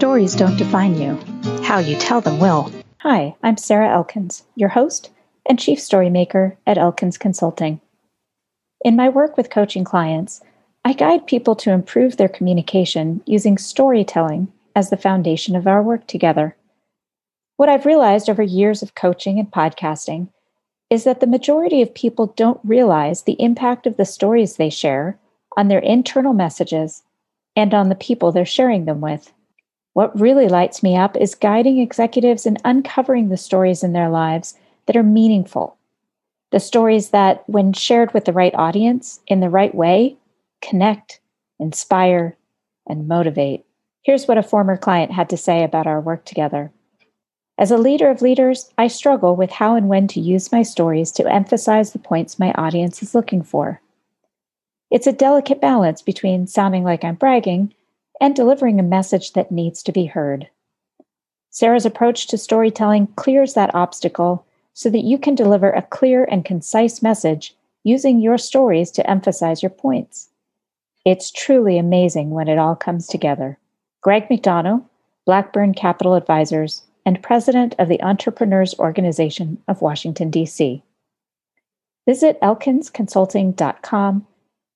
Stories don't define you, how you tell them will. Hi, I'm Sarah Elkins, your host and chief storymaker at Elkins Consulting. In my work with coaching clients, I guide people to improve their communication using storytelling as the foundation of our work together. What I've realized over years of coaching and podcasting is that the majority of people don't realize the impact of the stories they share on their internal messages and on the people they're sharing them with. What really lights me up is guiding executives in uncovering the stories in their lives that are meaningful. The stories that, when shared with the right audience in the right way, connect, inspire, and motivate. Here's what a former client had to say about our work together. As a leader of leaders, I struggle with how and when to use my stories to emphasize the points my audience is looking for. It's a delicate balance between sounding like I'm bragging and delivering a message that needs to be heard. Sarah's approach to storytelling clears that obstacle so that you can deliver a clear and concise message using your stories to emphasize your points. It's truly amazing when it all comes together. Greg McDonough, Blackburn Capital Advisors, and president of the Entrepreneurs Organization of Washington, D.C. Visit elkinsconsulting.com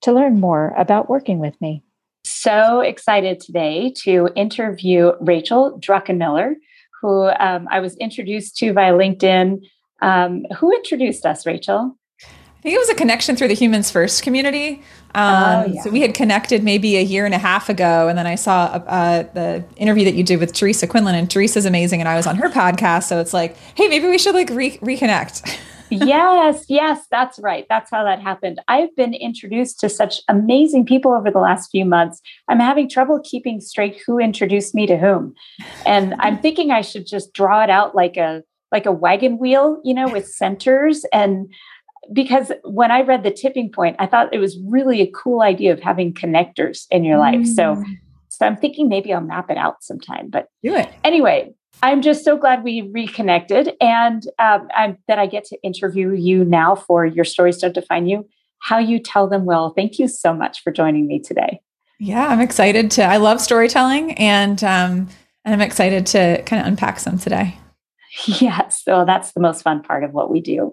to learn more about working with me. So excited today to interview Rachel Druckenmiller, who um, I was introduced to by LinkedIn. Um, who introduced us, Rachel? I think it was a connection through the Humans First community. Um, oh, yeah. So we had connected maybe a year and a half ago, and then I saw uh, the interview that you did with Teresa Quinlan, and Teresa's amazing, and I was on her podcast. So it's like, hey, maybe we should like re- reconnect. yes, yes, that's right. That's how that happened. I've been introduced to such amazing people over the last few months. I'm having trouble keeping straight who introduced me to whom, and I'm thinking I should just draw it out like a like a wagon wheel, you know, with centers and because when I read the tipping point, I thought it was really a cool idea of having connectors in your life. So, mm. so I'm thinking maybe I'll map it out sometime. But do it anyway. I'm just so glad we reconnected, and um, I'm, that I get to interview you now for your stories don't define you. How you tell them well. Thank you so much for joining me today. Yeah, I'm excited to. I love storytelling, and um, and I'm excited to kind of unpack some today. Yes, so that's the most fun part of what we do.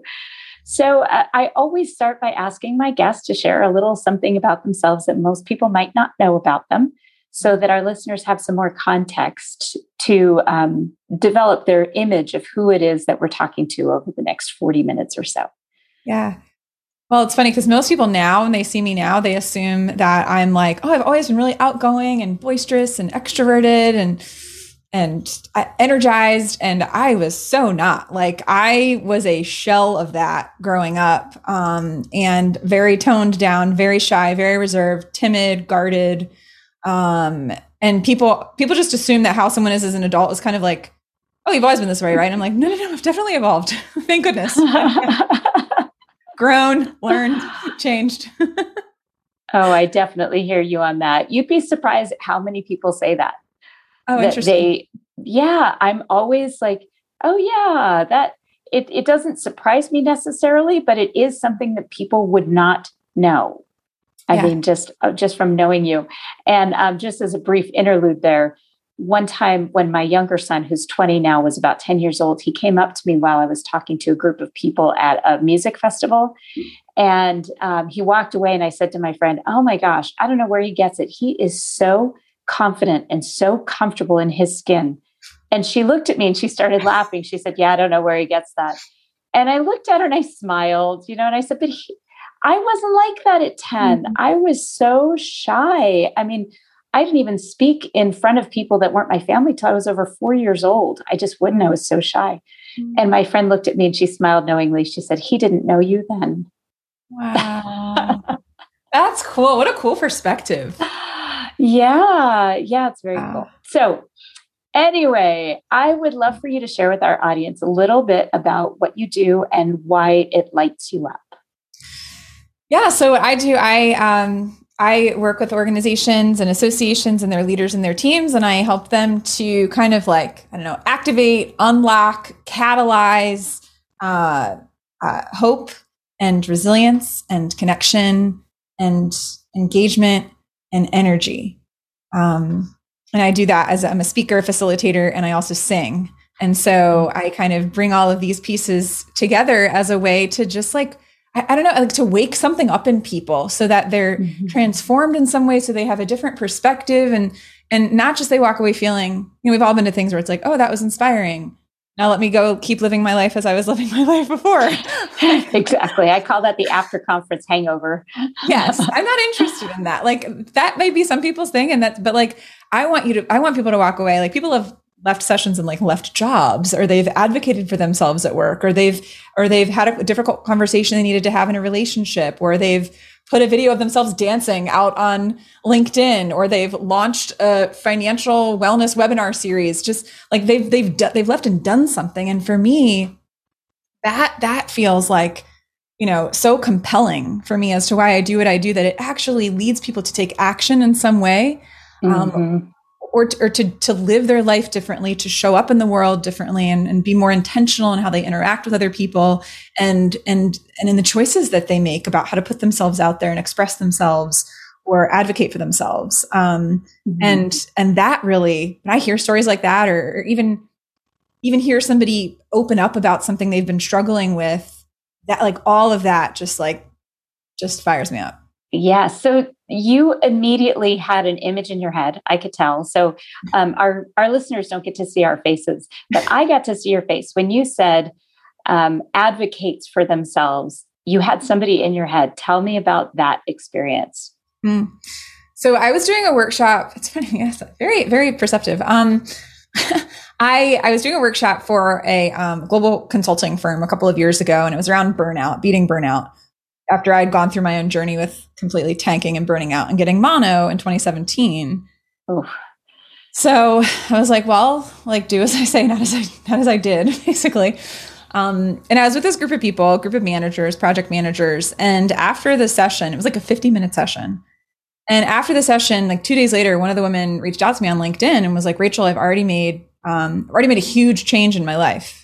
So uh, I always start by asking my guests to share a little something about themselves that most people might not know about them so that our listeners have some more context to um, develop their image of who it is that we're talking to over the next 40 minutes or so. Yeah. Well, it's funny because most people now, when they see me now, they assume that I'm like, oh, I've always been really outgoing and boisterous and extroverted and and energized and i was so not like i was a shell of that growing up um, and very toned down very shy very reserved timid guarded um, and people people just assume that how someone is as an adult is kind of like oh you've always been this way right? I'm like no no no i've definitely evolved. Thank goodness. Grown learned changed. Oh i definitely hear you on that. You'd be surprised how many people say that. Oh, that interesting. They, yeah, I'm always like, oh yeah, that it it doesn't surprise me necessarily, but it is something that people would not know. I yeah. mean, just uh, just from knowing you, and um, just as a brief interlude there. One time when my younger son, who's 20 now, was about 10 years old, he came up to me while I was talking to a group of people at a music festival. And um, he walked away, and I said to my friend, Oh my gosh, I don't know where he gets it. He is so confident and so comfortable in his skin. And she looked at me and she started laughing. She said, Yeah, I don't know where he gets that. And I looked at her and I smiled, you know, and I said, But he, I wasn't like that at 10. Mm-hmm. I was so shy. I mean, I didn't even speak in front of people that weren't my family till I was over four years old. I just wouldn't. I was so shy. Mm-hmm. And my friend looked at me and she smiled knowingly. She said, He didn't know you then. Wow. That's cool. What a cool perspective. Yeah, yeah, it's very wow. cool. So, anyway, I would love for you to share with our audience a little bit about what you do and why it lights you up. Yeah, so what I do, I um, I work with organizations and associations and their leaders and their teams, and I help them to kind of like I don't know, activate, unlock, catalyze uh, uh, hope and resilience and connection and engagement and energy. Um, and I do that as I'm a speaker, facilitator, and I also sing. And so I kind of bring all of these pieces together as a way to just like, I, I don't know, like to wake something up in people so that they're mm-hmm. transformed in some way, so they have a different perspective and and not just they walk away feeling, you know, we've all been to things where it's like, oh, that was inspiring. Now let me go keep living my life as I was living my life before. exactly. I call that the after conference hangover. yes. I'm not interested in that. Like that may be some people's thing and that's but like I want you to I want people to walk away. Like people have left sessions and like left jobs or they've advocated for themselves at work or they've or they've had a difficult conversation they needed to have in a relationship or they've put a video of themselves dancing out on LinkedIn or they've launched a financial wellness webinar series. Just like they've they've they've left and done something. And for me that that feels like you know so compelling for me as to why I do what I do that it actually leads people to take action in some way. Um, mm-hmm. um, or, to, or to, to live their life differently, to show up in the world differently and, and be more intentional in how they interact with other people and, and, and in the choices that they make about how to put themselves out there and express themselves or advocate for themselves. Um, mm-hmm. and, and that really, when I hear stories like that, or, or even, even hear somebody open up about something they've been struggling with, that like all of that just like, just fires me up. Yeah. So you immediately had an image in your head. I could tell. So um, our our listeners don't get to see our faces, but I got to see your face when you said um, advocates for themselves. You had somebody in your head. Tell me about that experience. Mm. So I was doing a workshop. It's funny. Yes, very very perceptive. Um, I I was doing a workshop for a um, global consulting firm a couple of years ago, and it was around burnout, beating burnout after I'd gone through my own journey with completely tanking and burning out and getting mono in 2017. So I was like, well, like do as I say, not as I not as I did, basically. Um, and I was with this group of people, group of managers, project managers, and after the session, it was like a 50 minute session. And after the session, like two days later, one of the women reached out to me on LinkedIn and was like, Rachel, I've already made um, already made a huge change in my life.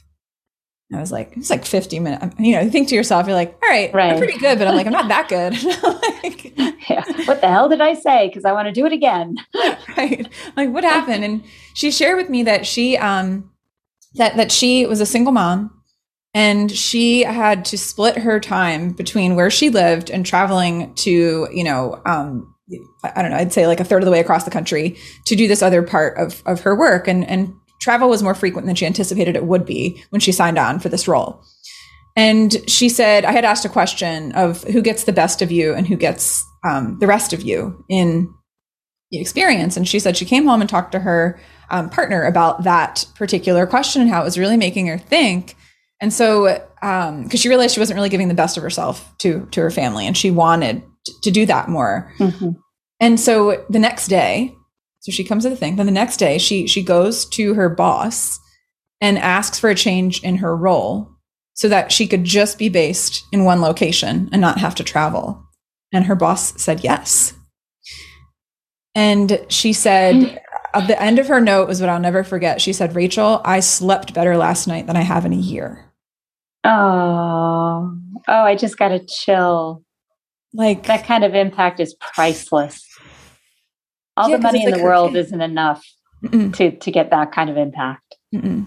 I was like, it's like 50 minutes. You know, you think to yourself, you're like, all right, right. I'm pretty good, but I'm like, I'm not that good. like, yeah. What the hell did I say? Because I want to do it again. right. Like, what happened? And she shared with me that she, um, that that she was a single mom, and she had to split her time between where she lived and traveling to, you know, um, I don't know, I'd say like a third of the way across the country to do this other part of of her work, and and travel was more frequent than she anticipated it would be when she signed on for this role. And she said, I had asked a question of who gets the best of you and who gets um, the rest of you in the experience. And she said she came home and talked to her um, partner about that particular question and how it was really making her think. And so, because um, she realized she wasn't really giving the best of herself to to her family, and she wanted to do that more. Mm-hmm. And so the next day, so she comes to the thing. Then the next day, she she goes to her boss and asks for a change in her role so that she could just be based in one location and not have to travel. And her boss said yes. And she said, hmm. at the end of her note was what I'll never forget. She said, Rachel, I slept better last night than I have in a year. Oh, oh, I just got a chill. Like that kind of impact is priceless all yeah, the money in the world isn't enough Mm-mm. to to get that kind of impact. Mm-mm.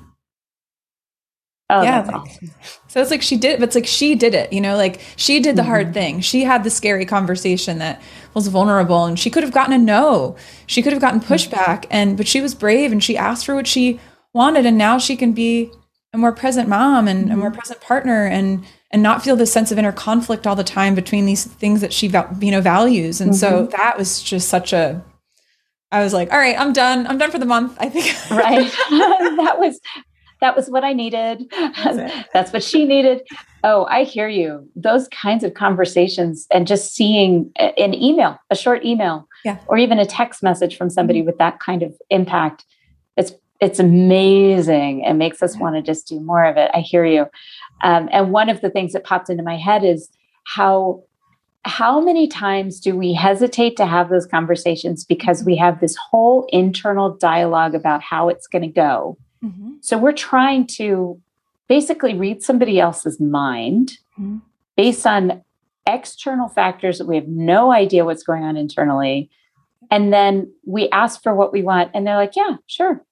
Oh, yeah, like, awesome. So it's like she did, it, but it's like she did it, you know, like she did the mm-hmm. hard thing. She had the scary conversation that was vulnerable and she could have gotten a no. She could have gotten mm-hmm. pushback and but she was brave and she asked for what she wanted and now she can be a more present mom and mm-hmm. a more mm-hmm. present partner and and not feel this sense of inner conflict all the time between these things that she you know values. And so mm-hmm. that was just such a I was like, all right, I'm done. I'm done for the month. I think. right. that was that was what I needed. That's, That's, what she needed. Oh, I hear you. Those kinds of conversations and just seeing an email, a short email, yeah. or even a text message from somebody mm-hmm. with that kind of impact. It's it's amazing. It makes us yeah. want to just do more of it. I hear you. Um, and one of the things that popped into my head is how how many times do we hesitate to have those conversations because we have this whole internal dialogue about how it's going to go? Mm-hmm. So we're trying to basically read somebody else's mind mm-hmm. based on external factors that we have no idea what's going on internally. And then we ask for what we want, and they're like, yeah, sure.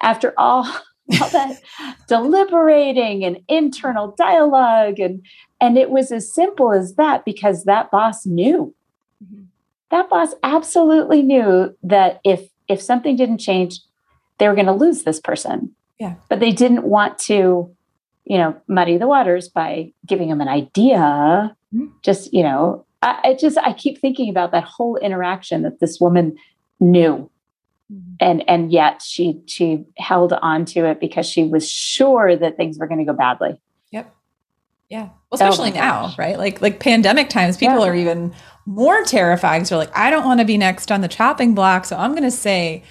After all, all that deliberating and internal dialogue and and it was as simple as that because that boss knew mm-hmm. that boss absolutely knew that if if something didn't change they were going to lose this person yeah but they didn't want to you know muddy the waters by giving them an idea mm-hmm. just you know I, I just i keep thinking about that whole interaction that this woman knew Mm-hmm. and and yet she she held on to it because she was sure that things were going to go badly yeah. Well, especially oh now gosh. right? Like like pandemic times people yeah. are even more terrified. They're like i don't want to be next on the chopping block so i'm going to say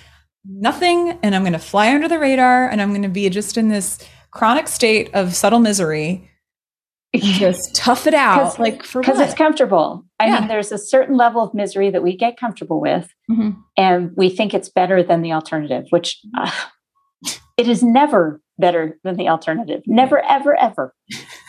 nothing and i'm going to fly under the radar and i'm going to be just in this chronic state of subtle misery. Just tough it out. Like for because it's comfortable. I yeah. mean there's a certain level of misery that we get comfortable with mm-hmm. and we think it's better than the alternative which uh, it is never better than the alternative. Never ever ever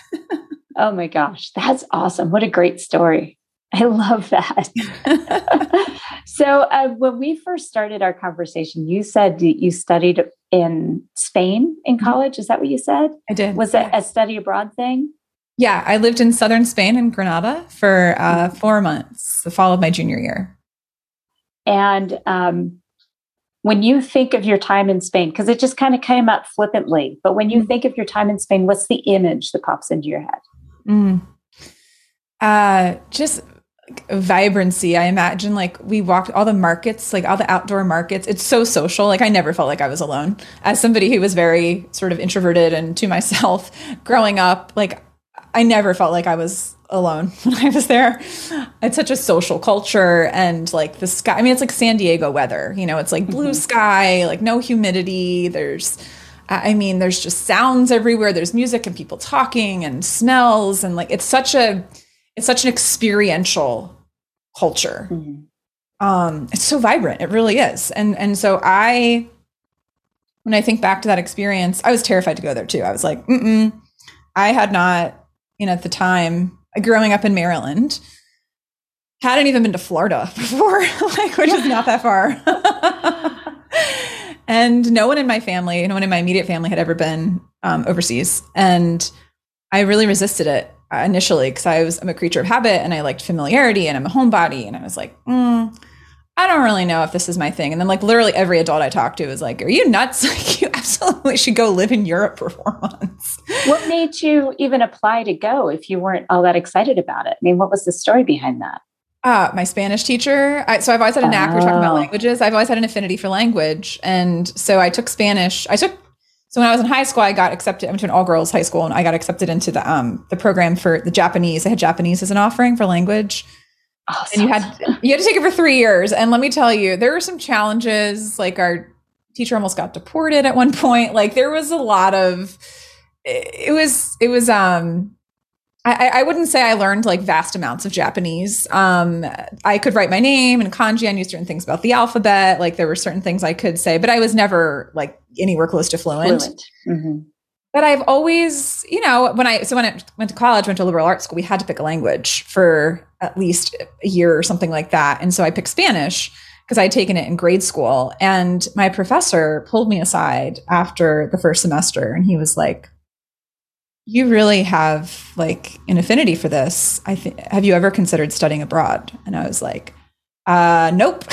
oh my gosh that's awesome. What a great story. I love that. So uh, when we first started our conversation you said you studied in spain in mm-hmm. college. Is that what you said? I did was it a study abroad thing? Yeah, I lived in southern Spain in Granada for uh, four months, the fall of my junior year. And um, when you think of your time in Spain, because it just kind of came up flippantly, but when you mm. think of your time in Spain, what's the image that pops into your head? Mm. Uh, just vibrancy. I imagine like we walked all the markets, like all the outdoor markets. It's so social. Like I never felt like I was alone. As somebody who was very sort of introverted and to myself growing up, like I never felt like I was alone when I was there. It's such a social culture and like the sky. I mean, it's like San Diego weather, you know, it's like blue mm-hmm. sky, like no humidity. There's, I mean, there's just sounds everywhere. There's music and people talking and smells. And like, it's such a, it's such an experiential culture. Mm-hmm. Um, it's so vibrant. It really is. And, and so I, when I think back to that experience, I was terrified to go there too. I was like, mm I had not you know, at the time, growing up in Maryland, hadn't even been to Florida before, like, which is not that far. and no one in my family, no one in my immediate family had ever been um, overseas. And I really resisted it initially because I was I'm a creature of habit and I liked familiarity and I'm a homebody. And I was like, mm, I don't really know if this is my thing. And then like literally every adult I talked to was like, Are you nuts? Like you absolutely should go live in Europe for four months. What made you even apply to go if you weren't all that excited about it? I mean, what was the story behind that? Uh, my Spanish teacher. I, so I've always had a knack. Oh. We're talking about languages. I've always had an affinity for language, and so I took Spanish. I took so when I was in high school, I got accepted. I went to an all girls high school, and I got accepted into the um the program for the Japanese. They had Japanese as an offering for language. Oh, and you had you had to take it for three years. And let me tell you, there were some challenges. Like our teacher almost got deported at one point. Like there was a lot of it was it was um I, I wouldn't say I learned like vast amounts of Japanese. Um, I could write my name and kanji. I knew certain things about the alphabet. Like there were certain things I could say, but I was never like anywhere close to fluent. fluent. Mm-hmm. But I've always, you know, when I so when I went to college, went to liberal arts school, we had to pick a language for at least a year or something like that. And so I picked Spanish because I'd taken it in grade school. And my professor pulled me aside after the first semester and he was like, you really have like an affinity for this. I think have you ever considered studying abroad? And I was like, uh, nope.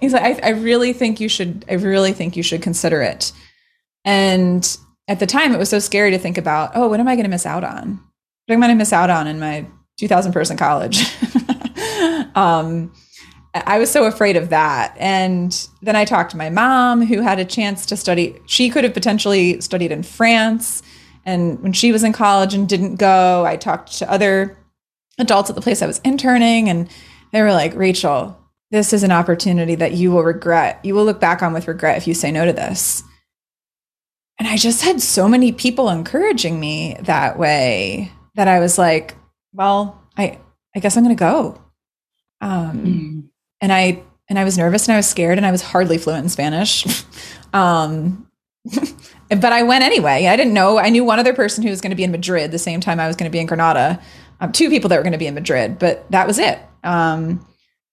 He's like, I, I really think you should, I really think you should consider it. And at the time it was so scary to think about, oh, what am I going to miss out on? what am I going to miss out on in my 2000 person college? um, I was so afraid of that. And then I talked to my mom, who had a chance to study. She could have potentially studied in France. And when she was in college and didn't go, I talked to other adults at the place I was interning, and they were like, Rachel, this is an opportunity that you will regret. You will look back on with regret if you say no to this. And I just had so many people encouraging me that way that I was like, well, I I guess I'm going to go. Um, mm. and I and I was nervous and I was scared and I was hardly fluent in Spanish. um, but I went anyway. I didn't know. I knew one other person who was going to be in Madrid the same time I was going to be in Granada. Um, two people that were going to be in Madrid, but that was it. Um,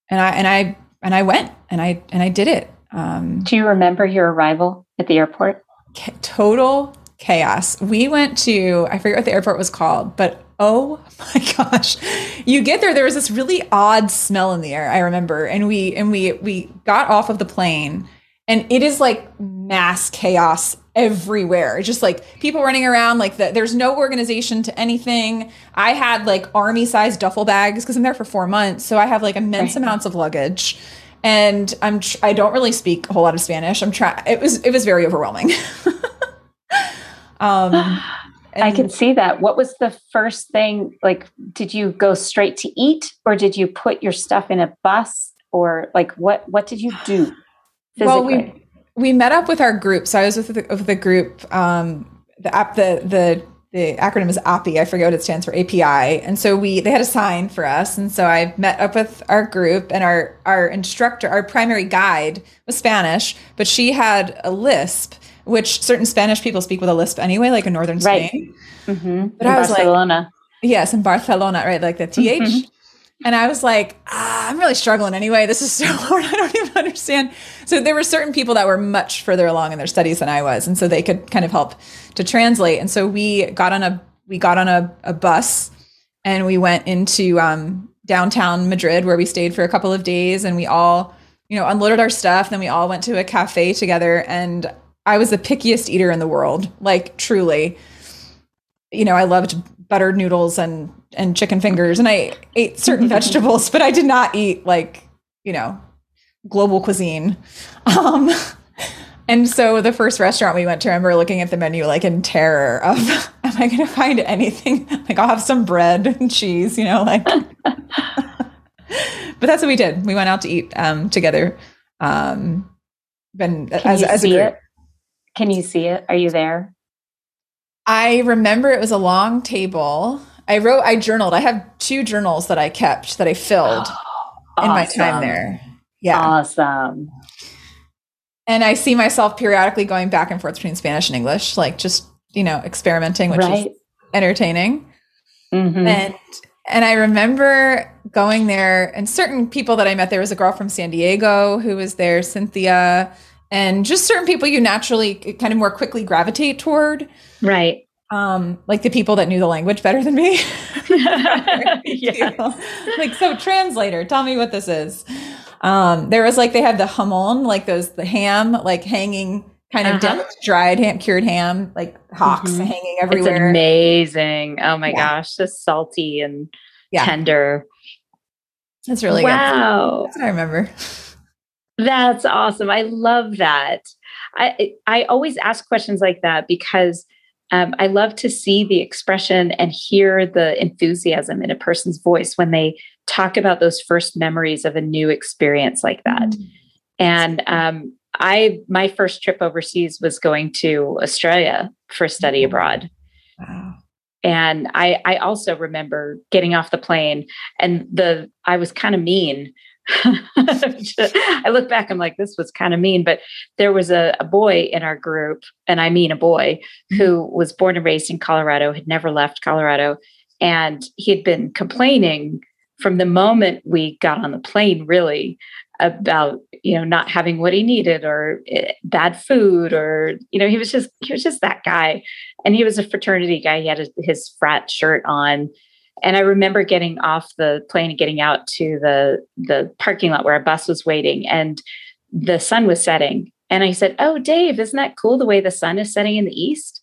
and I and I and I went and I and I did it. Um, Do you remember your arrival at the airport? Total chaos. We went to I forget what the airport was called, but oh my gosh, you get there. There was this really odd smell in the air. I remember, and we and we we got off of the plane, and it is like mass chaos everywhere. Just like people running around. Like the, there's no organization to anything. I had like army sized duffel bags because I'm there for four months, so I have like immense right. amounts of luggage and I'm tr- I don't really speak a whole lot of Spanish. I'm trying. It was it was very overwhelming. um, I can see that. What was the first thing? Like, did you go straight to eat, or did you put your stuff in a bus, or like what? What did you do? Physically? Well, we we met up with our group. So I was with the, with the group. Um, the app the the the acronym is API. I forget what it stands for, API. And so we they had a sign for us, and so I met up with our group and our our instructor, our primary guide was Spanish, but she had a lisp, which certain Spanish people speak with a lisp anyway, like in northern Spain. Right. Mm-hmm. But in I was Barcelona. like, yes, in Barcelona, right, like the th. Mm-hmm. And I was like, ah, I'm really struggling anyway. This is so hard. I don't even understand. So there were certain people that were much further along in their studies than I was, and so they could kind of help to translate. And so we got on a we got on a, a bus and we went into um, downtown Madrid where we stayed for a couple of days, and we all you know unloaded our stuff. Then we all went to a cafe together, and I was the pickiest eater in the world, like truly. You know, I loved buttered noodles and and chicken fingers and I ate certain vegetables, but I did not eat like, you know, global cuisine. Um, and so the first restaurant we went to, I remember looking at the menu like in terror of, am I going to find anything? Like I'll have some bread and cheese, you know, like. but that's what we did. We went out to eat um, together. Um, been Can as, as a group. It? Can you see it? Are you there? I remember it was a long table I wrote, I journaled. I have two journals that I kept that I filled oh, in my time there. Yeah. Awesome. And I see myself periodically going back and forth between Spanish and English, like just, you know, experimenting, which right. is entertaining. Mm-hmm. And and I remember going there and certain people that I met. There was a girl from San Diego who was there, Cynthia, and just certain people you naturally kind of more quickly gravitate toward. Right um like the people that knew the language better than me yeah like so translator tell me what this is um there was like they had the jamón, like those the ham like hanging kind of uh-huh. dried ham cured ham like hocks mm-hmm. hanging everywhere it's amazing oh my yeah. gosh just salty and yeah. tender that's really wow. good that's what i remember that's awesome i love that i i always ask questions like that because um, I love to see the expression and hear the enthusiasm in a person's voice when they talk about those first memories of a new experience like that. Mm-hmm. And um, I, my first trip overseas was going to Australia for study mm-hmm. abroad. Wow. And I, I also remember getting off the plane and the, I was kind of mean I look back, I'm like, this was kind of mean. But there was a, a, boy in our group, and I mean a boy mm-hmm. who was born and raised in Colorado, had never left Colorado. And he had been complaining from the moment we got on the plane, really, about you know not having what he needed or eh, bad food or you know he was just he was just that guy and he was a fraternity guy he had his, his frat shirt on and I remember getting off the plane and getting out to the the parking lot where our bus was waiting, and the sun was setting. And I said, "Oh, Dave, isn't that cool the way the sun is setting in the east?"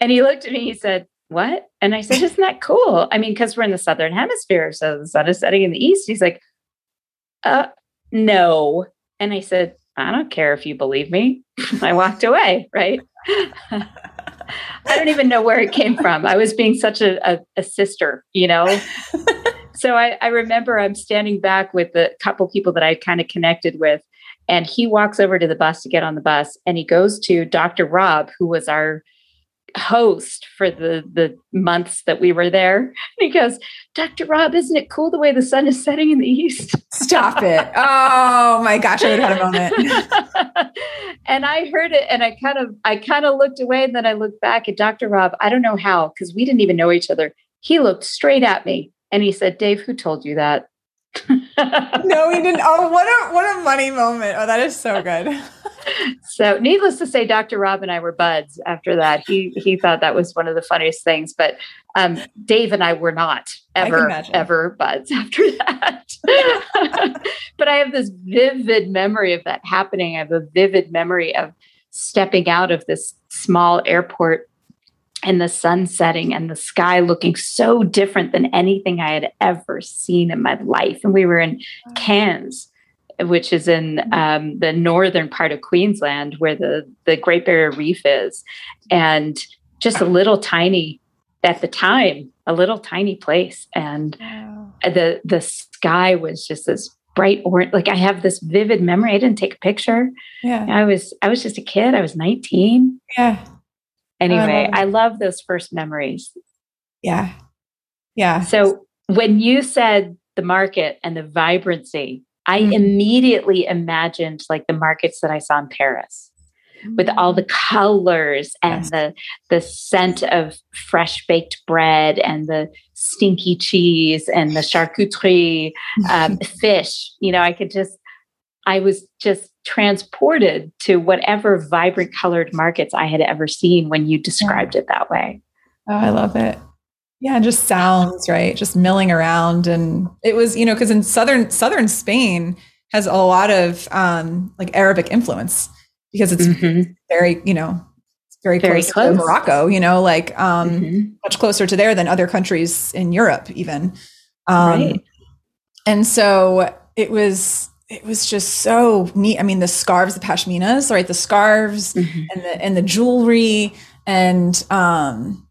And he looked at me. He said, "What?" And I said, "Isn't that cool? I mean, because we're in the southern hemisphere, so the sun is setting in the east." He's like, "Uh, no." And I said, "I don't care if you believe me." I walked away. Right. I don't even know where it came from. I was being such a, a, a sister, you know? so I, I, remember I'm standing back with a couple people that I kind of connected with, and he walks over to the bus to get on the bus, and he goes to Dr. Rob, who was our host for the the months that we were there. And he goes, Dr. Rob, isn't it cool the way the sun is setting in the east? Stop it. Oh my gosh, I would have had a moment. and I heard it and I kind of I kind of looked away and then I looked back at Dr. Rob. I don't know how, because we didn't even know each other. He looked straight at me and he said, Dave, who told you that? No, we didn't. Oh, what a what a money moment. Oh, that is so good. so needless to say, Dr. Rob and I were buds after that. He he thought that was one of the funniest things. But um, Dave and I were not ever ever buds after that. but I have this vivid memory of that happening. I have a vivid memory of stepping out of this small airport and the sun setting and the sky looking so different than anything I had ever seen in my life. And we were in Cairns, which is in um, the northern part of Queensland where the, the Great Barrier Reef is. And just a little tiny, at the time, a little tiny place. And the the sky was just this bright orange. Like I have this vivid memory. I didn't take a picture. Yeah. I was I was just a kid. I was 19. Yeah Anyway, I love, I love those first memories. Yeah. Yeah. So when you said the market and the vibrancy, I mm-hmm. immediately imagined like the markets that I saw in Paris with all the mm. colors and yes. the the scent of fresh baked bread and the stinky cheese and the charcuterie um, fish. You know, I could just I was just transported to whatever vibrant colored markets I had ever seen when you described yeah. it that way. Oh, I love it. Yeah, just sounds, right? Just milling around and it was, you know, cuz in southern southern Spain has a lot of um like Arabic influence because it's mm-hmm. very, you know, very, very close, close, to Morocco, you know, like um mm-hmm. much closer to there than other countries in Europe even. Um right. and so it was it was just so neat. I mean, the scarves, the pashminas, right? The scarves mm-hmm. and the and the jewelry, and um,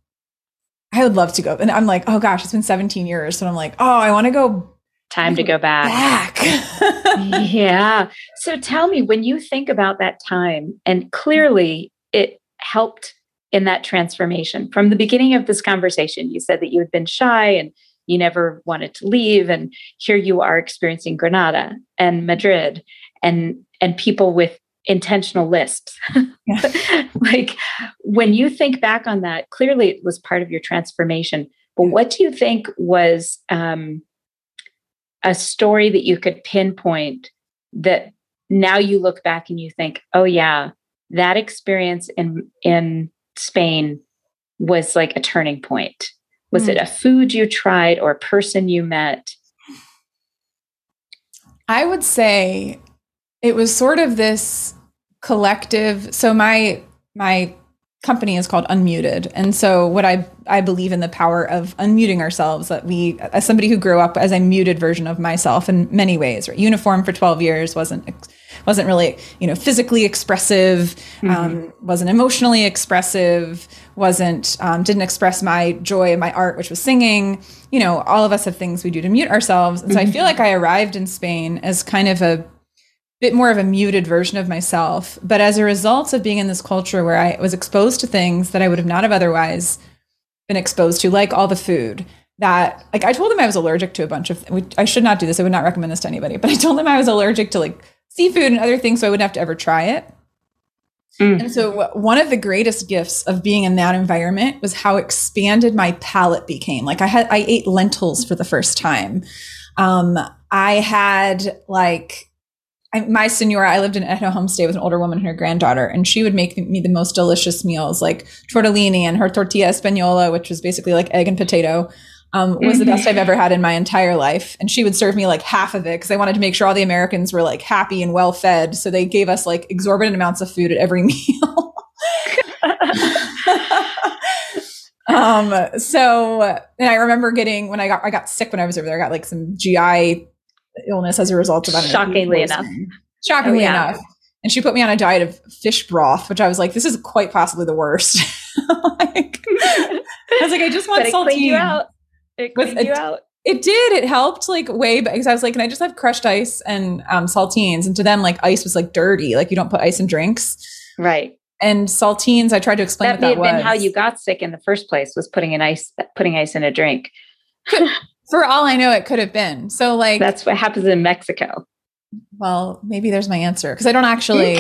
I would love to go. And I'm like, oh gosh, it's been 17 years, so I'm like, oh, I want to go. Time to go back. Back. yeah. So tell me, when you think about that time, and clearly it helped in that transformation from the beginning of this conversation. You said that you had been shy and you never wanted to leave and here you are experiencing granada and madrid and and people with intentional lisps. Like when you think back on that clearly it was part of your transformation but what do you think was um, a story that you could pinpoint that now you look back and you think oh yeah that experience in in spain was like a turning point was mm. it a food you tried or a person you met? I would say it was sort of this collective. So my my company is called Unmuted. And so what I I believe in the power of unmuting ourselves that we as somebody who grew up as a muted version of myself in many ways, right? Uniform for 12 years wasn't wasn't really, you know, physically expressive, mm-hmm. um, wasn't emotionally expressive, wasn't um, didn't express my joy in my art, which was singing. You know, all of us have things we do to mute ourselves, and so mm-hmm. I feel like I arrived in Spain as kind of a bit more of a muted version of myself. But as a result of being in this culture where I was exposed to things that I would have not have otherwise been exposed to, like all the food that like I told them I was allergic to a bunch of I should not do this. I would not recommend this to anybody, but I told them I was allergic to like seafood and other things so I wouldn't have to ever try it. Mm. And so, one of the greatest gifts of being in that environment was how expanded my palate became. Like I had, I ate lentils for the first time. Um, I had like I, my senora. I lived in at a homestay with an older woman and her granddaughter, and she would make me the most delicious meals, like tortellini and her tortilla española, which was basically like egg and potato um, was mm-hmm. the best I've ever had in my entire life. And she would serve me like half of it because I wanted to make sure all the Americans were like happy and well fed. So they gave us like exorbitant amounts of food at every meal. um, so, and I remember getting when I got I got sick when I was over there. I got like some GI illness as a result of that. Shockingly enough. Shockingly oh, yeah. enough. And she put me on a diet of fish broth, which I was like, this is quite possibly the worst. like, I was like, I just want saltine. It cleaned you out. It did. It helped like way because I was like, can I just have crushed ice and um, saltines? And to them, like ice was like dirty. Like you don't put ice in drinks. Right. And saltines, I tried to explain that may have been how you got sick in the first place was putting an ice putting ice in a drink. For all I know, it could have been. So like that's what happens in Mexico. Well, maybe there's my answer because I don't actually.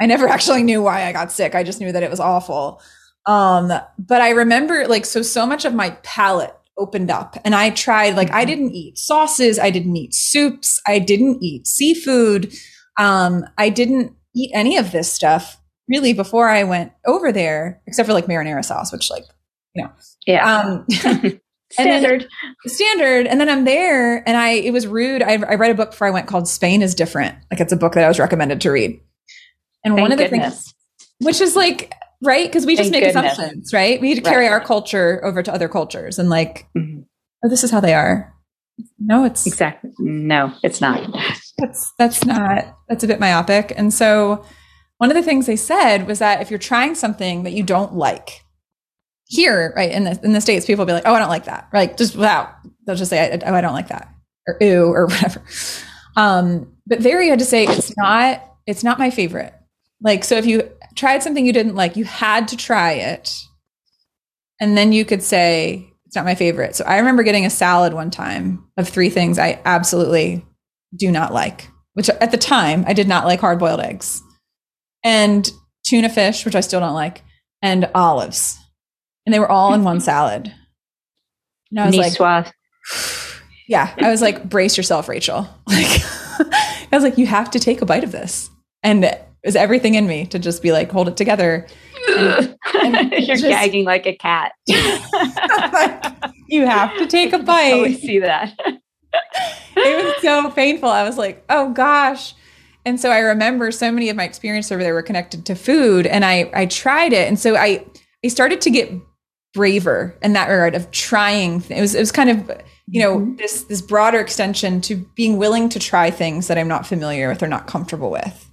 I never actually knew why I got sick. I just knew that it was awful. Um, but I remember like so so much of my palate opened up and I tried, like, I didn't eat sauces, I didn't eat soups, I didn't eat seafood. Um, I didn't eat any of this stuff really before I went over there, except for like marinara sauce, which, like, you know, Yeah. um, Standard. standard. And then I'm there and I, it was rude. I, I read a book before I went called Spain is Different. Like it's a book that I was recommended to read. And Thank one of the goodness. things, which is like, right? Because we just Thank make goodness. assumptions, right? We need carry Right. our culture over to other cultures and like, Mhm. oh, this is how they are. No, it's Exactly. No, it's not. that's that's not that's a bit myopic. And so one of the things they said was that if you're trying something that you don't like, here, right in the in the states, people will be like, "Oh, I don't like that." Right, just without they'll just say, "Oh, I don't like that," or "Ew," or whatever. Um, but there, you had to say it's not it's not my favorite. Like, so if you tried something you didn't like, you had to try it, and then you could say it's not my favorite. So I remember getting a salad one time of three things I absolutely do not like, which at the time I did not like hard boiled eggs, and tuna fish, which I still don't like, and olives and they were all in one salad. And I was like, yeah, I was like, brace yourself, Rachel. Like, I was like, you have to take a bite of this. And was everything in me to just be like, hold it together. and You're just- gagging like a cat. you have to take a bite. always see that. it was so painful. I was like, oh gosh. And so I remember so many of my experiences over there were connected to food and I I tried it. And so I I started to get braver in that regard of trying. It was it was kind of you know Mhm. this this broader extension to being willing to try things that I'm not familiar with or not comfortable with.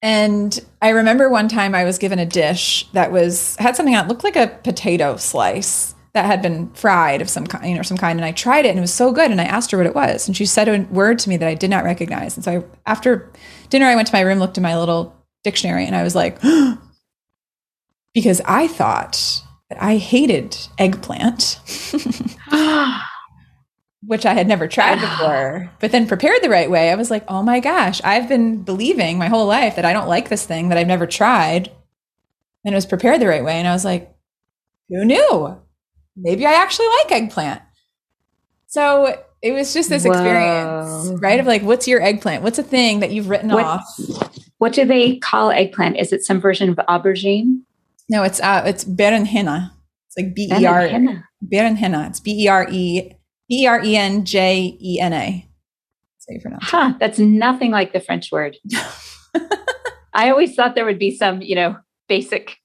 And I remember one time I was given a dish that was had something on it looked like a potato slice that had been fried of some kind, you know, some kind. And I tried it and it was so good. And I asked her what it was. And she said a word to me that I did not recognize. And so I, after dinner, I went to my room, looked in my little dictionary, and I was like, because I thought that I hated eggplant, which I had never tried before, but then prepared the right way. I was like, oh my gosh, I've been believing my whole life that I don't like this thing that I've never tried. And it was prepared the right way. And I was like, who knew? Maybe I actually like eggplant. So it was just this Whoa. experience, right? Of like, what's your eggplant? What's a thing that you've written What- off? what do they call eggplant? Is it some version of aubergine? No, it's uh, it's berenjena. It's like B E R Berenjena. It's B E R E E R E N J E N A. That's how you pronounce it. Huh, that's nothing like the French word. I always thought there would be some, you know, basic,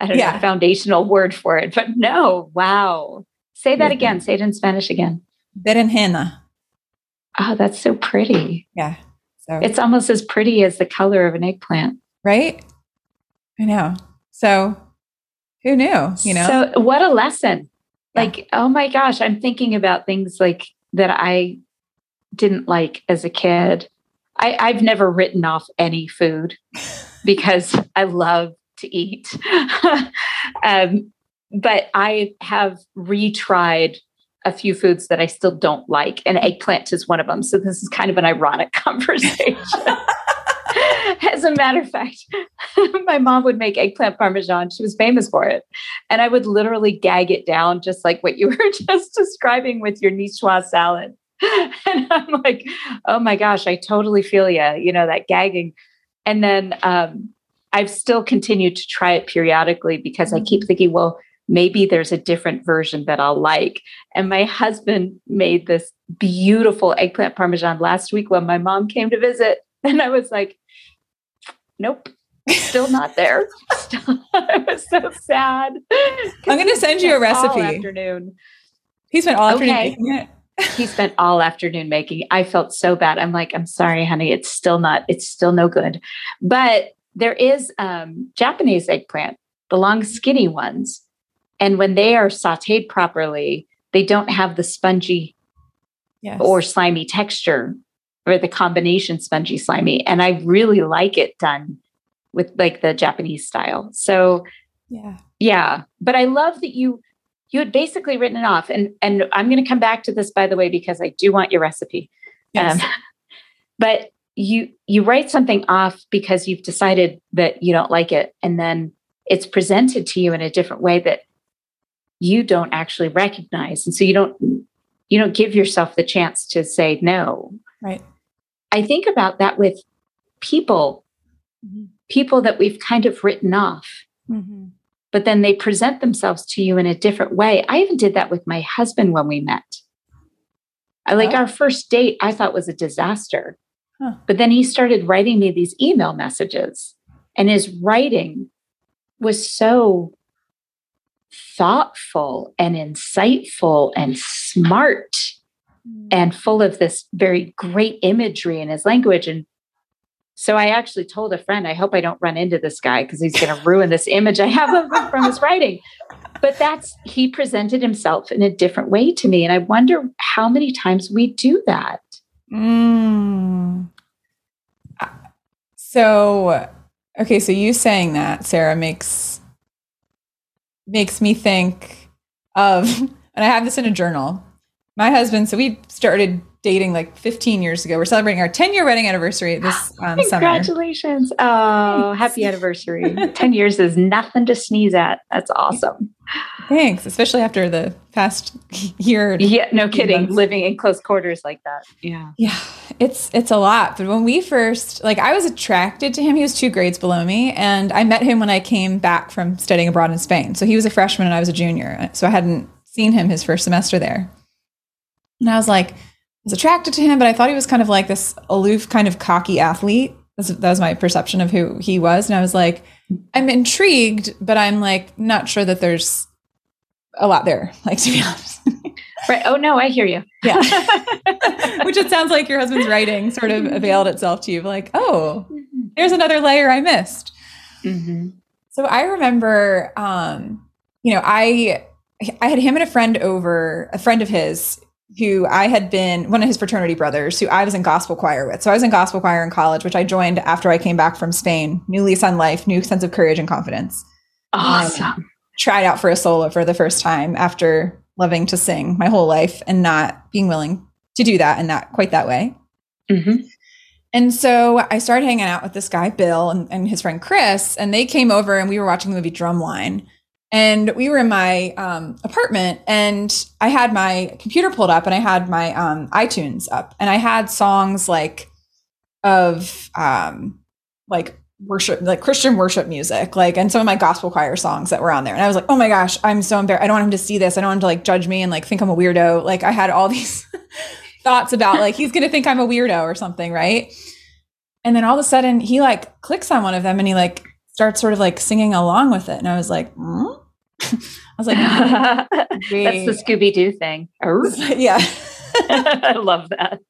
I don't Yeah. know, foundational word for it, but no, wow. Say that Yeah. again. Say it in Spanish again. Berenjena. Oh, that's so pretty. Yeah. So It's almost as pretty as the color of an eggplant. right. I know. So who knew? You know. So what a lesson. Like, oh my gosh, I'm thinking about things like that I didn't like as a kid. I, I've never written off any food because I love to eat. um, but I have retried a few foods that I still don't like, and eggplant is one of them. So this is kind of an ironic conversation. As a matter of fact, my mom would make eggplant parmesan. She was famous for it. And I would literally gag it down, just like what you were just describing with your niçoise salad. And I'm like, oh my gosh, I totally feel you, you know, that gagging. And then um, I've still continued to try it periodically because I keep thinking, well, maybe there's a different version that I'll like. And my husband made this beautiful eggplant parmesan last week when my mom came to visit. And I was like, nope, still not there. I was so sad. I'm gonna send you a recipe. afternoon. He spent all afternoon Okay. making it. He spent all afternoon making. it. I felt so bad. I'm like, I'm sorry, honey. It's still not. It's still no good. But there is um, Japanese eggplant, the long, skinny ones, and when they are sautéed properly, they don't have the spongy Yes. or slimy texture or the combination spongy slimy and i really like it done with like the japanese style so yeah. yeah but i love that you you had basically written it off and and i'm going to come back to this by the way because i do want your recipe Yes. Um, but you you write something off because you've decided that you don't like it and then it's presented to you in a different way that you don't actually recognize. And so you don't you don't give yourself the chance to say no. Right. I think about that with people, mm-hmm. people that we've kind of written off. Mm-hmm. But then they present themselves to you in a different way. I even did that with my husband when we met. I like oh. our first date, I thought was a disaster. Huh. But then he started writing me these email messages, and his writing was so thoughtful and insightful and smart. And full of this very great imagery in his language. And so I actually told a friend, I hope I don't run into this guy because he's going to ruin this image I have of him from his writing. But that's, he presented himself in a different way to me. And I wonder how many times we do that. Mm. So, okay, so you saying that, Sarah, makes makes me think of, and I have this in a journal. My husband, so we started dating like 15 years ago. We're celebrating our 10 year wedding anniversary this um, summer. Congratulations. Summer. Oh, happy anniversary. 10 years is nothing to sneeze at. That's awesome. Thanks, especially after the past year. Yeah, no kidding. Months. Living in close quarters like that. Yeah. Yeah. It's it's a lot. But when we first like I was attracted to him. He was two grades below me. And I met him when I came back from studying abroad in Spain. So he was a freshman and I was a junior. So I hadn't seen him his first semester there. And I was like, I was attracted to him, but I thought he was kind of like this aloof, kind of cocky athlete. That was my perception of who he was. And I was like, I'm intrigued, but I'm like not sure that there's a lot there, like to be honest. right. Oh no, I hear you. Yeah. Which it sounds like your husband's writing sort of availed itself to you. Like, oh, there's another layer I missed. Mm-hmm. So I remember, um, you know, I I had him and a friend over, a friend of his who I had been one of his fraternity brothers, who I was in gospel choir with. So I was in gospel choir in college, which I joined after I came back from Spain. New lease on life, new sense of courage and confidence. Awesome. Um, tried out for a solo for the first time after loving to sing my whole life and not being willing to do that and not quite that way. Mm-hmm. And so I started hanging out with this guy, Bill, and, and his friend Chris, and they came over and we were watching the movie Drumline. And we were in my um, apartment, and I had my computer pulled up, and I had my um, iTunes up, and I had songs like of um, like worship, like Christian worship music, like, and some of my gospel choir songs that were on there. And I was like, oh my gosh, I'm so embarrassed. I don't want him to see this. I don't want him to like judge me and like think I'm a weirdo. Like, I had all these thoughts about like he's gonna think I'm a weirdo or something, right? And then all of a sudden, he like clicks on one of them, and he like starts sort of like singing along with it. And I was like, mm? I was like, that's the Scooby Doo thing. yeah. I love that.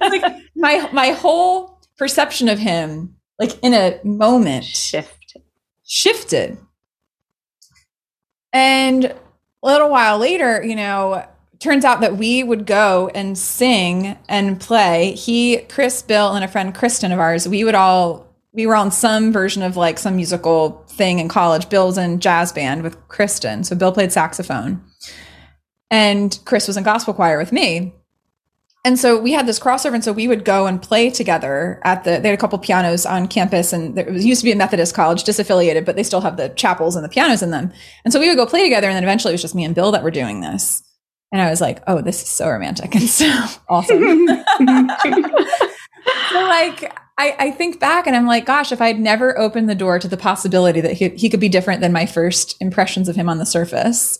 like my my whole perception of him, like in a moment, shifted. Shifted. And a little while later, you know, turns out that we would go and sing and play. He, Chris, Bill, and a friend Kristen of ours, we would all we were on some version of like some musical thing in college. Bill's in jazz band with Kristen. So Bill played saxophone. And Chris was in gospel choir with me. And so we had this crossover. And so we would go and play together at the, they had a couple pianos on campus and there was used to be a Methodist college, disaffiliated, but they still have the chapels and the pianos in them. And so we would go play together. And then eventually it was just me and Bill that were doing this. And I was like, oh, this is so romantic and so awesome. so like I, I think back and I'm like, gosh, if I'd never opened the door to the possibility that he, he could be different than my first impressions of him on the surface,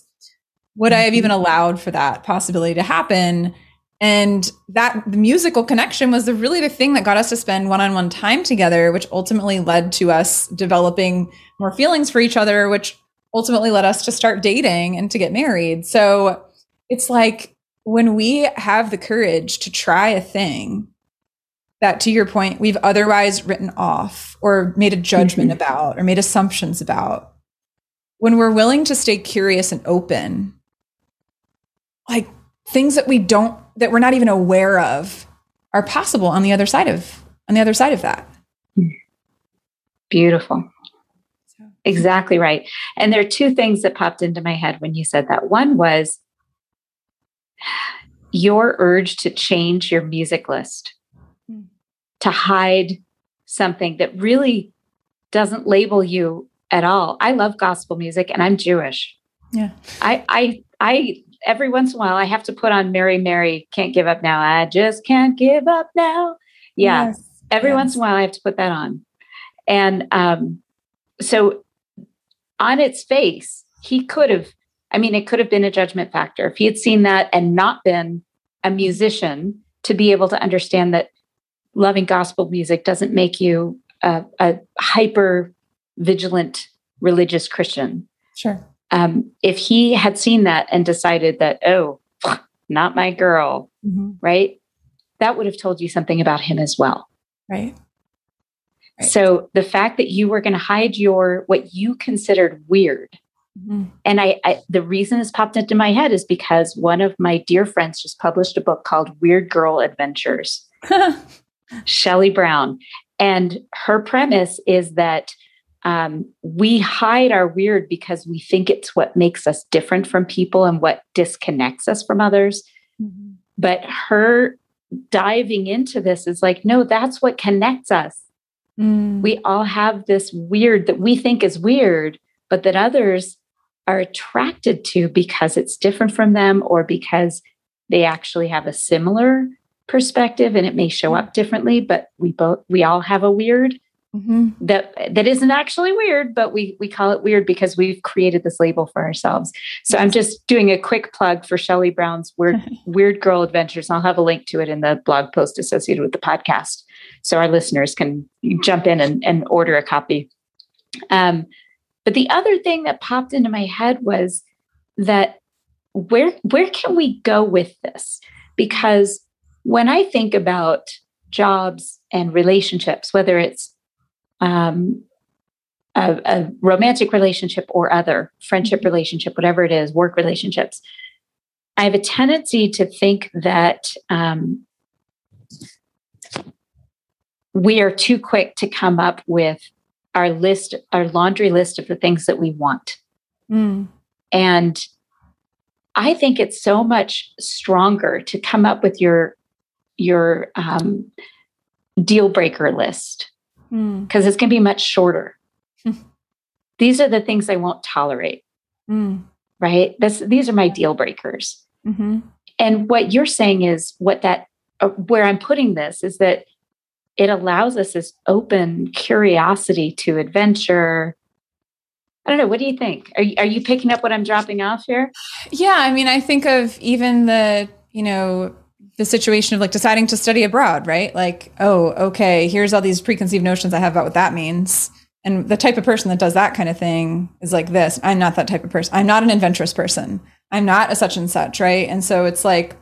would I have even mm-hmm. allowed for that possibility to happen? And that the musical connection was the really the thing that got us to spend one-on-one time together, which ultimately led to us developing more feelings for each other, which ultimately led us to start dating and to get married. So it's like when we have the courage to try a thing that to your point we've otherwise written off or made a judgment mm-hmm. about or made assumptions about. When we're willing to stay curious and open like things that we don't that we're not even aware of are possible on the other side of on the other side of that. Beautiful. Exactly right. And there are two things that popped into my head when you said that. One was your urge to change your music list to hide something that really doesn't label you at all. I love gospel music and I'm Jewish. Yeah. I I I every once in a while I have to put on Mary Mary can't give up now. I just can't give up now. Yeah. Yes. Every yes. once in a while I have to put that on. And um so on its face, he could have I mean it could have been a judgment factor if he had seen that and not been a musician to be able to understand that loving gospel music doesn't make you a, a hyper vigilant religious Christian. Sure. Um, if he had seen that and decided that, oh, not my girl, mm-hmm. right? That would have told you something about him as well. Right. right. So the fact that you were going to hide your what you considered weird, mm-hmm. and I, I, the reason this popped into my head is because one of my dear friends just published a book called Weird Girl Adventures. Shelly Brown, and her premise is that um, we hide our weird because we think it's what makes us different from people and what disconnects us from others. Mm-hmm. But her diving into this is like, no, that's what connects us. Mm. We all have this weird that we think is weird, but that others are attracted to because it's different from them or because they actually have a similar perspective and it may show up differently, but we both, we all have a weird. Mm-hmm. that that isn't actually weird but we we call it weird because we've created this label for ourselves so i'm just doing a quick plug for shelly brown's weird weird girl adventures i'll have a link to it in the blog post associated with the podcast so our listeners can jump in and, and order a copy um, but the other thing that popped into my head was that where where can we go with this because when i think about jobs and relationships whether it's um, a, a, romantic relationship or other friendship mm-hmm. relationship, whatever it is, work relationships, I have a tendency to think that um, we are too quick to come up with our list, our laundry list of the things that we want. Mm. And I think it's so much stronger to come up with your your um, deal breaker list because hmm. mm. it's going to be much shorter. these are the things I won't tolerate. Mm. Right? This, these are my deal breakers. Mm-hmm. And what you're saying is what that, uh, where I'm putting this is that it allows us this open curiosity to adventure. I don't know. What do you think? Are you, are you picking up what I'm dropping off here? Yeah. I mean, I think of even the, you know, the situation of like deciding to study abroad, right? Like, oh, okay, here's all these preconceived notions I have about what that means. And the type of person that does that kind of thing is like this. I'm not that type of person. I'm not an adventurous person. I'm not a such and such, right? And so it's like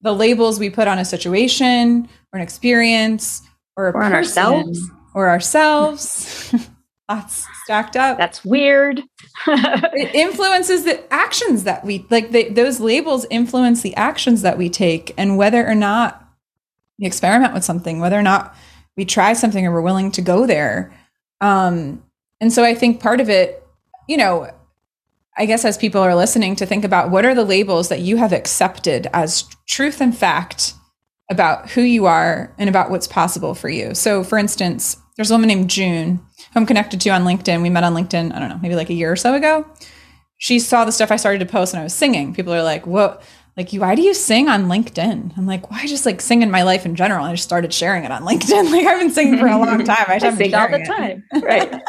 the labels we put on a situation or an experience or a or person, ourselves or ourselves. That's stacked up. That's weird. it influences the actions that we like. They, those labels influence the actions that we take, and whether or not we experiment with something, whether or not we try something, or we're willing to go there. Um, and so, I think part of it, you know, I guess as people are listening, to think about what are the labels that you have accepted as truth and fact about who you are and about what's possible for you. So, for instance, there's a woman named June who I'm connected to on LinkedIn. We met on LinkedIn, I don't know, maybe like a year or so ago. She saw the stuff I started to post and I was singing. People are like, "What? Like, why do you sing on LinkedIn?" I'm like, "Why just like sing in my life in general?" I just started sharing it on LinkedIn. Like, I've been singing for a long time. I, I sing all the time, right?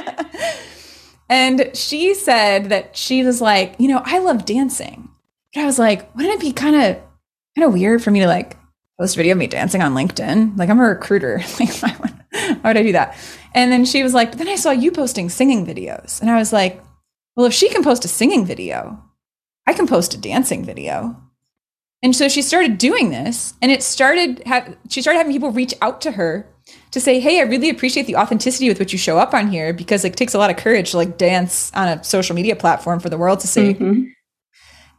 and she said that she was like, you know, I love dancing. But I was like, wouldn't it be kind of kind of weird for me to like post a video of me dancing on LinkedIn? Like, I'm a recruiter. like, why would, I do that? And then she was like, but then I saw you posting singing videos. And I was like, well, if she can post a singing video, I can post a dancing video. And so she started doing this and it started, she started having people reach out to her to say, Hey, I really appreciate the authenticity with which you show up on here because it takes a lot of courage to like dance on a social media platform for the world to see. Mm-hmm.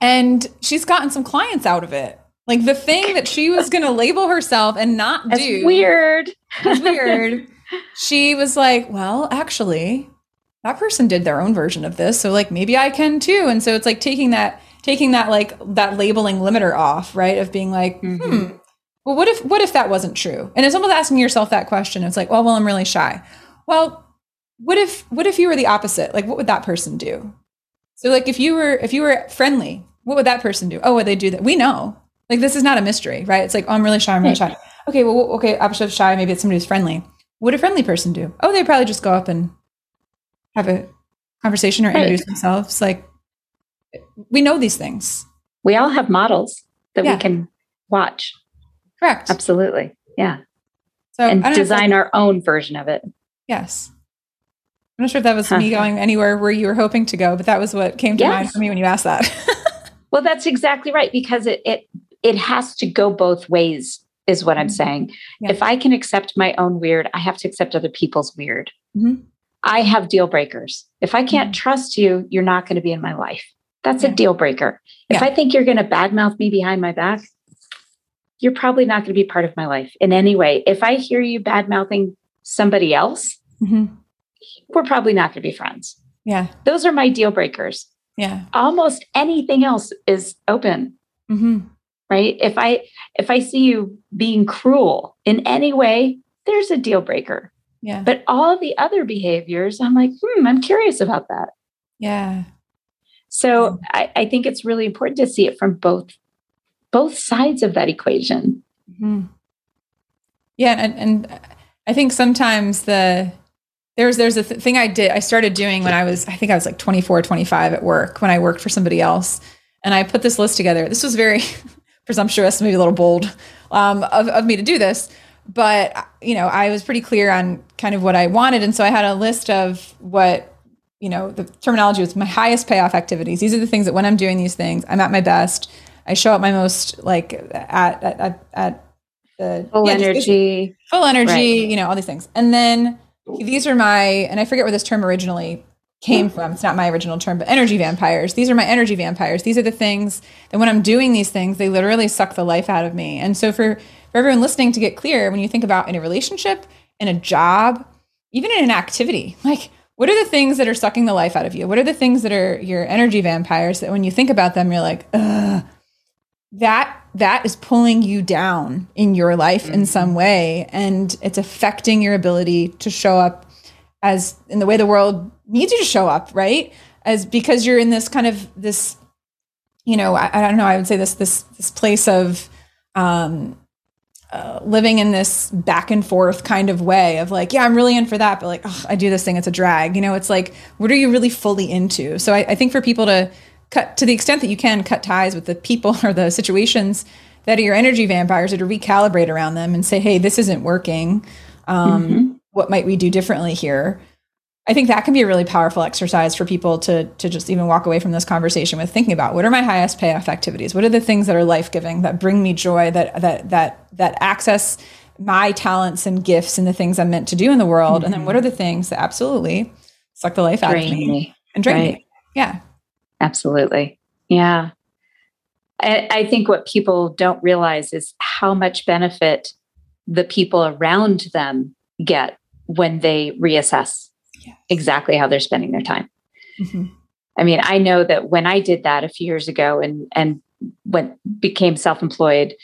And she's gotten some clients out of it. Like the thing that she was going to label herself and not That's do. Weird. Weird she was like, well, actually, that person did their own version of this. So like maybe I can too. And so it's like taking that, taking that like that labeling limiter off, right? Of being like, mm-hmm. hmm, well, what if what if that wasn't true? And it's almost asking yourself that question. It's like, oh well, I'm really shy. Well, what if what if you were the opposite? Like what would that person do? So like if you were if you were friendly, what would that person do? Oh, would they do that? We know. Like this is not a mystery, right? It's like, oh, I'm really shy, I'm really shy. Okay, well, okay, opposite of shy, maybe it's somebody who's friendly. What would a friendly person do? Oh, they probably just go up and have a conversation or Right. introduce themselves. Like we know these things. We all have models that Yeah. we can watch. Correct. Absolutely. Yeah. So and don't know if design our own version of it. Yes. I'm not sure if that was Huh. me going anywhere where you were hoping to go, but that was what came to mind for me when you asked that. Well, that's exactly right because it it it has to go both ways is what I'm Mhm. saying. Yeah. If I can accept my own weird, I have to accept other people's weird. Mhm. I have deal breakers. If I can't Mhm. trust you, you're not going to be in my life. That's Yeah. a deal breaker. If Yeah. I think you're going to badmouth me behind my back, you're probably not going to be part of my life in any way. If I hear you badmouthing somebody else, Mhm. we're probably not going to be friends. Yeah. Those are my deal breakers. Yeah. Almost anything else is open hmm right if i if i see you being cruel in any way there's a deal breaker Yeah. but all the other behaviors i'm like hmm i'm curious about that yeah. so I, I think it's really important to see it from both both sides of that equation Mhm. Yeah, and and I think sometimes the there's there's a th- thing I did I started doing when I was I think I was like 24 25 at work when I worked for somebody else and I put this list together. This was very presumptuous, maybe a little bold um, of of me to do this, but you know I was pretty clear on kind of what I wanted, and so I had a list of what you know the terminology was my highest payoff activities. These are the things that when I'm doing these things, I'm at my best. I show up my most like at at at, at the full yeah, energy full energy, Right. you know, all these things. And then these are my, and I forget where this term originally came from. It's not my original term, but energy vampires. These are my energy vampires. These are the things that when I'm doing these things, they literally suck the life out of me. And so for, for everyone listening to get clear, when you think about in a relationship, in a job, even in an activity, like what are the things that are sucking the life out of you? What are the things that are your energy vampires that when you think about them, you're like, ugh, that that is pulling you down in your life in some mm-hmm. way and it's affecting your ability to show up as in the way the world needs you to show up right as because you're in this kind of this you know i, I don't know i would say this this this place of um uh, living in this back and forth kind of way of like, yeah, I'm really in for that, but like, ugh, I do this thing, it's a drag. You know, it's like, what are you really fully into? So I, I think for people to cut to the extent that you can cut ties with the people or the situations that are your energy vampires or to recalibrate around them and say, hey, this isn't working. Um, Mhm. What might we do differently here? I think that can be a really powerful exercise for people to to just even walk away from this conversation with thinking about what are my highest payoff activities? What are the things that are life giving that bring me joy that that that that access my talents and gifts and the things I'm meant to do in the world? And then what are the things that absolutely suck the life out of me me and drain Right. me? Yeah. Absolutely. Yeah. I, I think what people don't realize is how much benefit the people around them get when they reassess. Exactly how they're spending their time. Mhm. I mean, I know that when I did that a few years ago and and when became self-employed,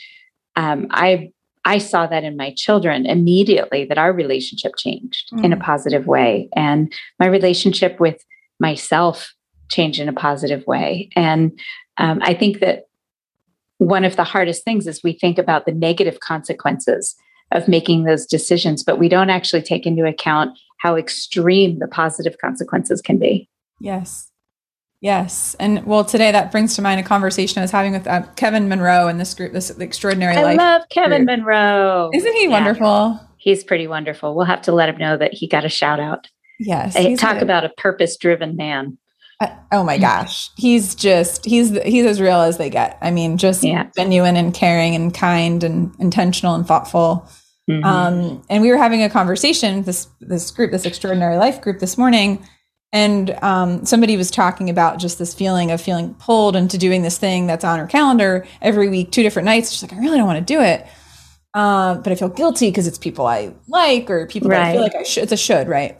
um, I I saw that in my children immediately that our relationship changed in a Mm. positive way, and my relationship with myself changed in a positive way. And um, I think that one of the hardest things is we think about the negative consequences of making those decisions, but we don't actually take into account how extreme the positive consequences can be. Yes. Yes. And well, today that brings to mind a conversation I was having with uh, Kevin Monroe in this group, this extraordinary I life. I love Kevin group. Monroe. Isn't he Yeah. wonderful? He's pretty wonderful. We'll have to let him know that he got a shout out. Yes. Hey, talk a- about a purpose driven man. Uh, oh my gosh, he's just he's he's as real as they get. I mean, just Yeah. genuine and caring and kind and intentional and thoughtful. Mhm. Um, and we were having a conversation this this group, this extraordinary life group, this morning, and um, somebody was talking about just this feeling of feeling pulled into doing this thing that's on her calendar every week, two different nights. She's like, I really don't want to do it, uh, but I feel guilty because it's people I like or people that I feel like I should. It's a should, right?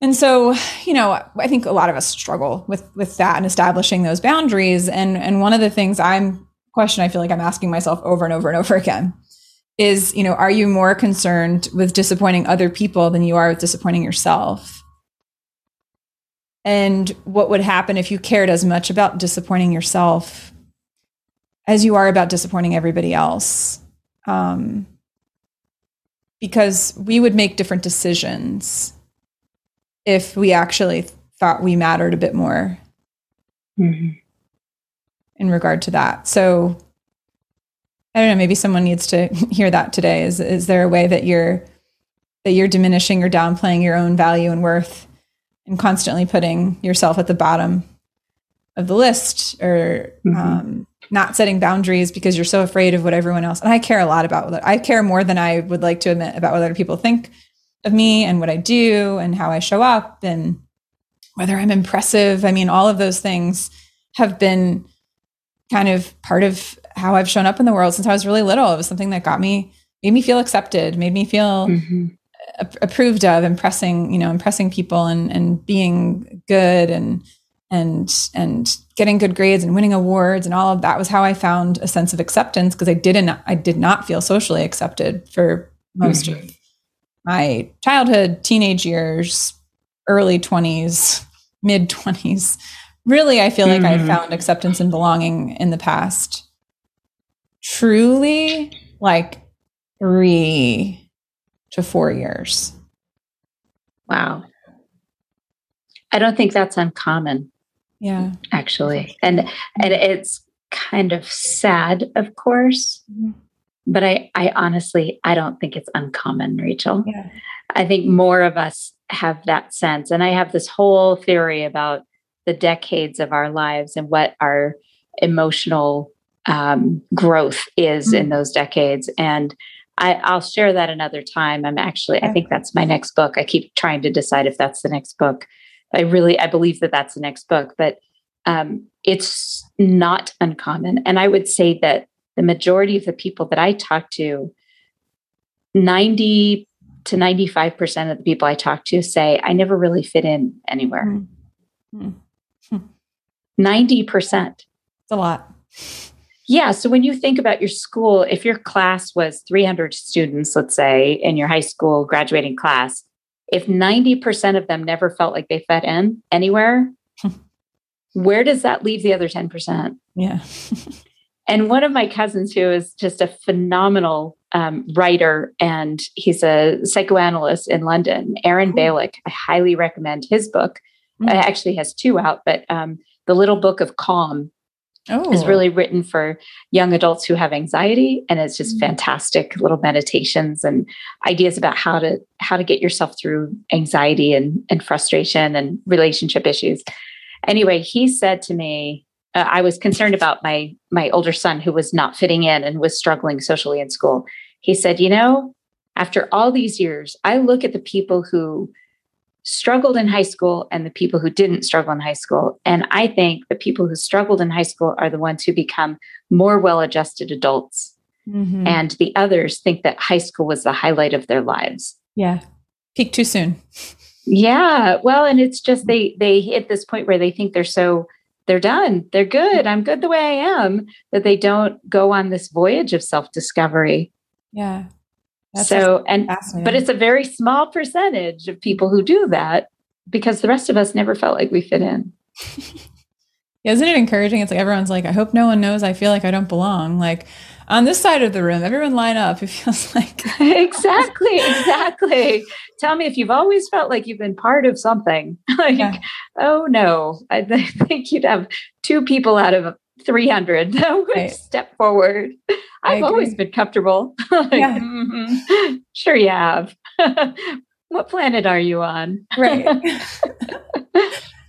And so, you know, I think a lot of us struggle with with that and establishing those boundaries. And and one of the things I'm question I feel like I'm asking myself over and over and over again is, you know, are you more concerned with disappointing other people than you are with disappointing yourself? and what would happen if you cared as much about disappointing yourself as you are about disappointing everybody else. Um, because we would make different decisions if we actually thought we mattered a bit more mm-hmm. in regard to that. So I don't know, maybe someone needs to hear that today. Is is there a way that you're that you're diminishing or downplaying your own value and worth and constantly putting yourself at the bottom of the list or mm-hmm. um, not setting boundaries because you're so afraid of what everyone else and i care a lot about what i care more than i would like to admit about what other people think of me and what i do and how i show up and whether i'm impressive i mean all of those things have been kind of part of how i've shown up in the world since i was really little it was something that got me made me feel accepted made me feel mm-hmm. approved of impressing you know impressing people and and being good and and and getting good grades and winning awards and all of that was how I found a sense of acceptance because I didn't I did not feel socially accepted for most mm-hmm. of my childhood, teenage years, early 20s, mid 20s. Really, I feel mm-hmm. like I mm-hmm. found acceptance and belonging in the past. Truly, like three to four years. Wow. I don't think that's uncommon yeah actually and and it's kind of sad of course mm-hmm. but i i honestly i don't think it's uncommon rachel yeah. i think more of us have that sense and i have this whole theory about the decades of our lives and what our emotional um, growth is mm-hmm. in those decades and I, will share that another time. I'm actually, I think that's my next book. I keep trying to decide if that's the next book. I really I believe that that's the next book, but um, it's not uncommon. And I would say that the majority of the people that I talk to, 90 to 95% of the people I talk to say, I never really fit in anywhere. Mm-hmm. 90%. It's a lot. Yeah. So when you think about your school, if your class was 300 students, let's say, in your high school graduating class, if 90% of them never felt like they fit in anywhere, where does that leave the other 10%? Yeah. and one of my cousins, who is just a phenomenal um, writer and he's a psychoanalyst in London, Aaron Balick, I highly recommend his book. Mm-hmm. It actually has two out, but um, The Little Book of Calm oh. is really written for young adults who have anxiety and it's just mm-hmm. fantastic little meditations and ideas about how to how to get yourself through anxiety and, and frustration and relationship issues anyway he said to me uh, i was concerned about my my older son who was not fitting in and was struggling socially in school he said you know after all these years i look at the people who struggled in high school and the people who didn't struggle in high school. And I think the people who struggled in high school are the ones who become more well adjusted adults. Mm-hmm. And the others think that high school was the highlight of their lives. Yeah. Peak too soon. Yeah. Well, and it's just they they hit this point where they think they're so they're done. They're good. I'm good the way I am that they don't go on this voyage of self-discovery. Yeah. That's so, and, but it's a very small percentage of people who do that because the rest of us never felt like we fit in. yeah, isn't it encouraging? It's like everyone's like, I hope no one knows I feel like I don't belong. Like on this side of the room, everyone line up. It feels like. exactly, exactly. Tell me if you've always felt like you've been part of something. like, yeah. oh no, I think you'd have two people out of 300 that would right. step forward. I've always been comfortable. like, yeah. mm-hmm. Sure, you have. what planet are you on? Right.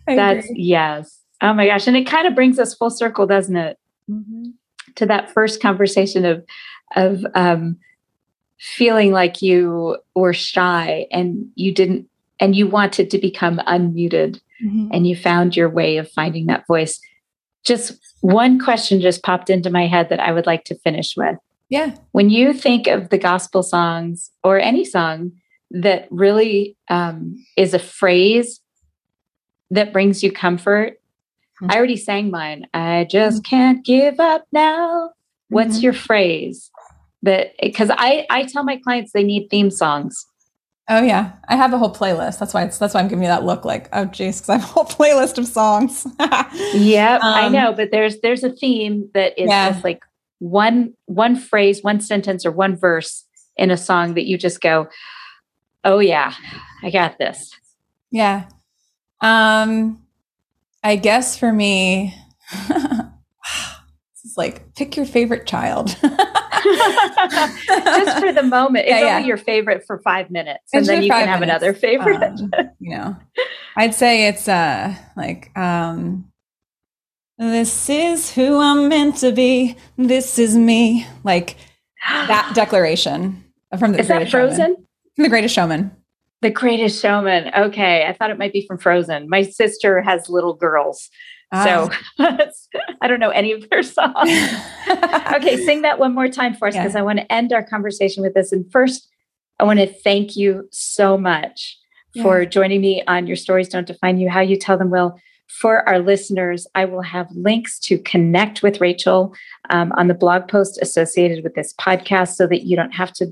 That's agree. yes. Oh my gosh. And it kind of brings us full circle, doesn't it? Mm-hmm. To that first conversation of of um, feeling like you were shy and you didn't and you wanted to become unmuted mm-hmm. and you found your way of finding that voice just one question just popped into my head that I would like to finish with. Yeah. When you think of the gospel songs or any song that really um, is a phrase that brings you comfort, mm-hmm. I already sang mine. I just mm-hmm. can't give up now. What's mm-hmm. your phrase? That because I I tell my clients they need theme songs. Oh yeah, I have a whole playlist. That's why it's that's why I'm giving you that look like oh jeez, because I have a whole playlist of songs. yep, um, I know, but there's there's a theme that is yeah. just like one one phrase, one sentence, or one verse in a song that you just go, oh yeah, I got this. Yeah. Um, I guess for me, it's like pick your favorite child. Just for the moment. It's yeah, only your favorite for five minutes. And, then you can have minutes. another favorite. Um, you know, I'd say it's uh like um this is who I'm meant to be. This is me. Like that declaration from the Is that Frozen? Showman. From the Greatest Showman. The Greatest Showman. Okay, I thought it might be from Frozen. My sister has little girls, so ah. I don't know any of their songs. okay, sing that one more time for us because yeah. I want to end our conversation with this. And first, I want to thank you so much yeah. for joining me on Your Stories Don't Define You, How You Tell Them Will. For our listeners, I will have links to connect with Rachel um, on the blog post associated with this podcast so that you don't have to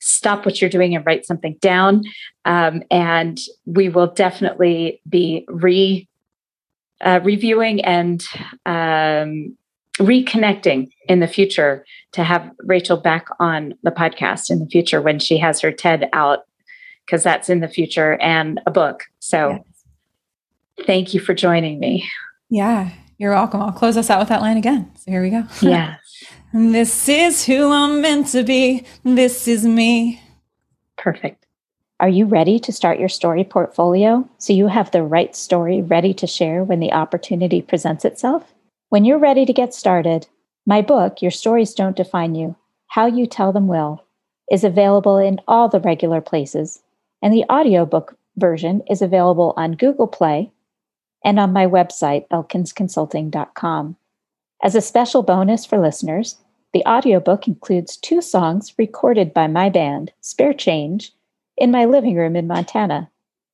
stop what you're doing and write something down. Um, and we will definitely be re uh, reviewing and um, reconnecting in the future to have Rachel back on the podcast in the future when she has her TED out, because that's in the future and a book. So yes. thank you for joining me. Yeah, you're welcome. I'll close us out with that line again. So here we go. Yeah. this is who I'm meant to be. This is me. Perfect. Are you ready to start your story portfolio so you have the right story ready to share when the opportunity presents itself? When you're ready to get started, my book, Your Stories Don't Define You How You Tell Them Will, is available in all the regular places, and the audiobook version is available on Google Play and on my website, elkinsconsulting.com. As a special bonus for listeners, the audiobook includes two songs recorded by my band, Spare Change in my living room in Montana.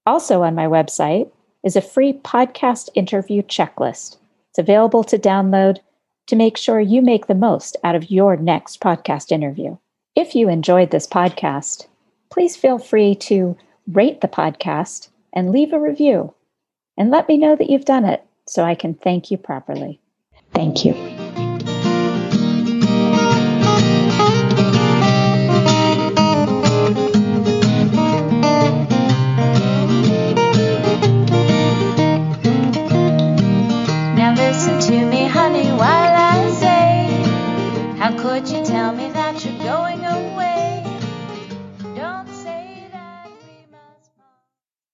Also on my website is a free podcast interview checklist. It's available to download to make sure you make the most out of your next podcast interview. If you enjoyed this podcast, please feel free to rate the podcast and leave a review. And let me know that you've done it so I can thank you properly. Thank you.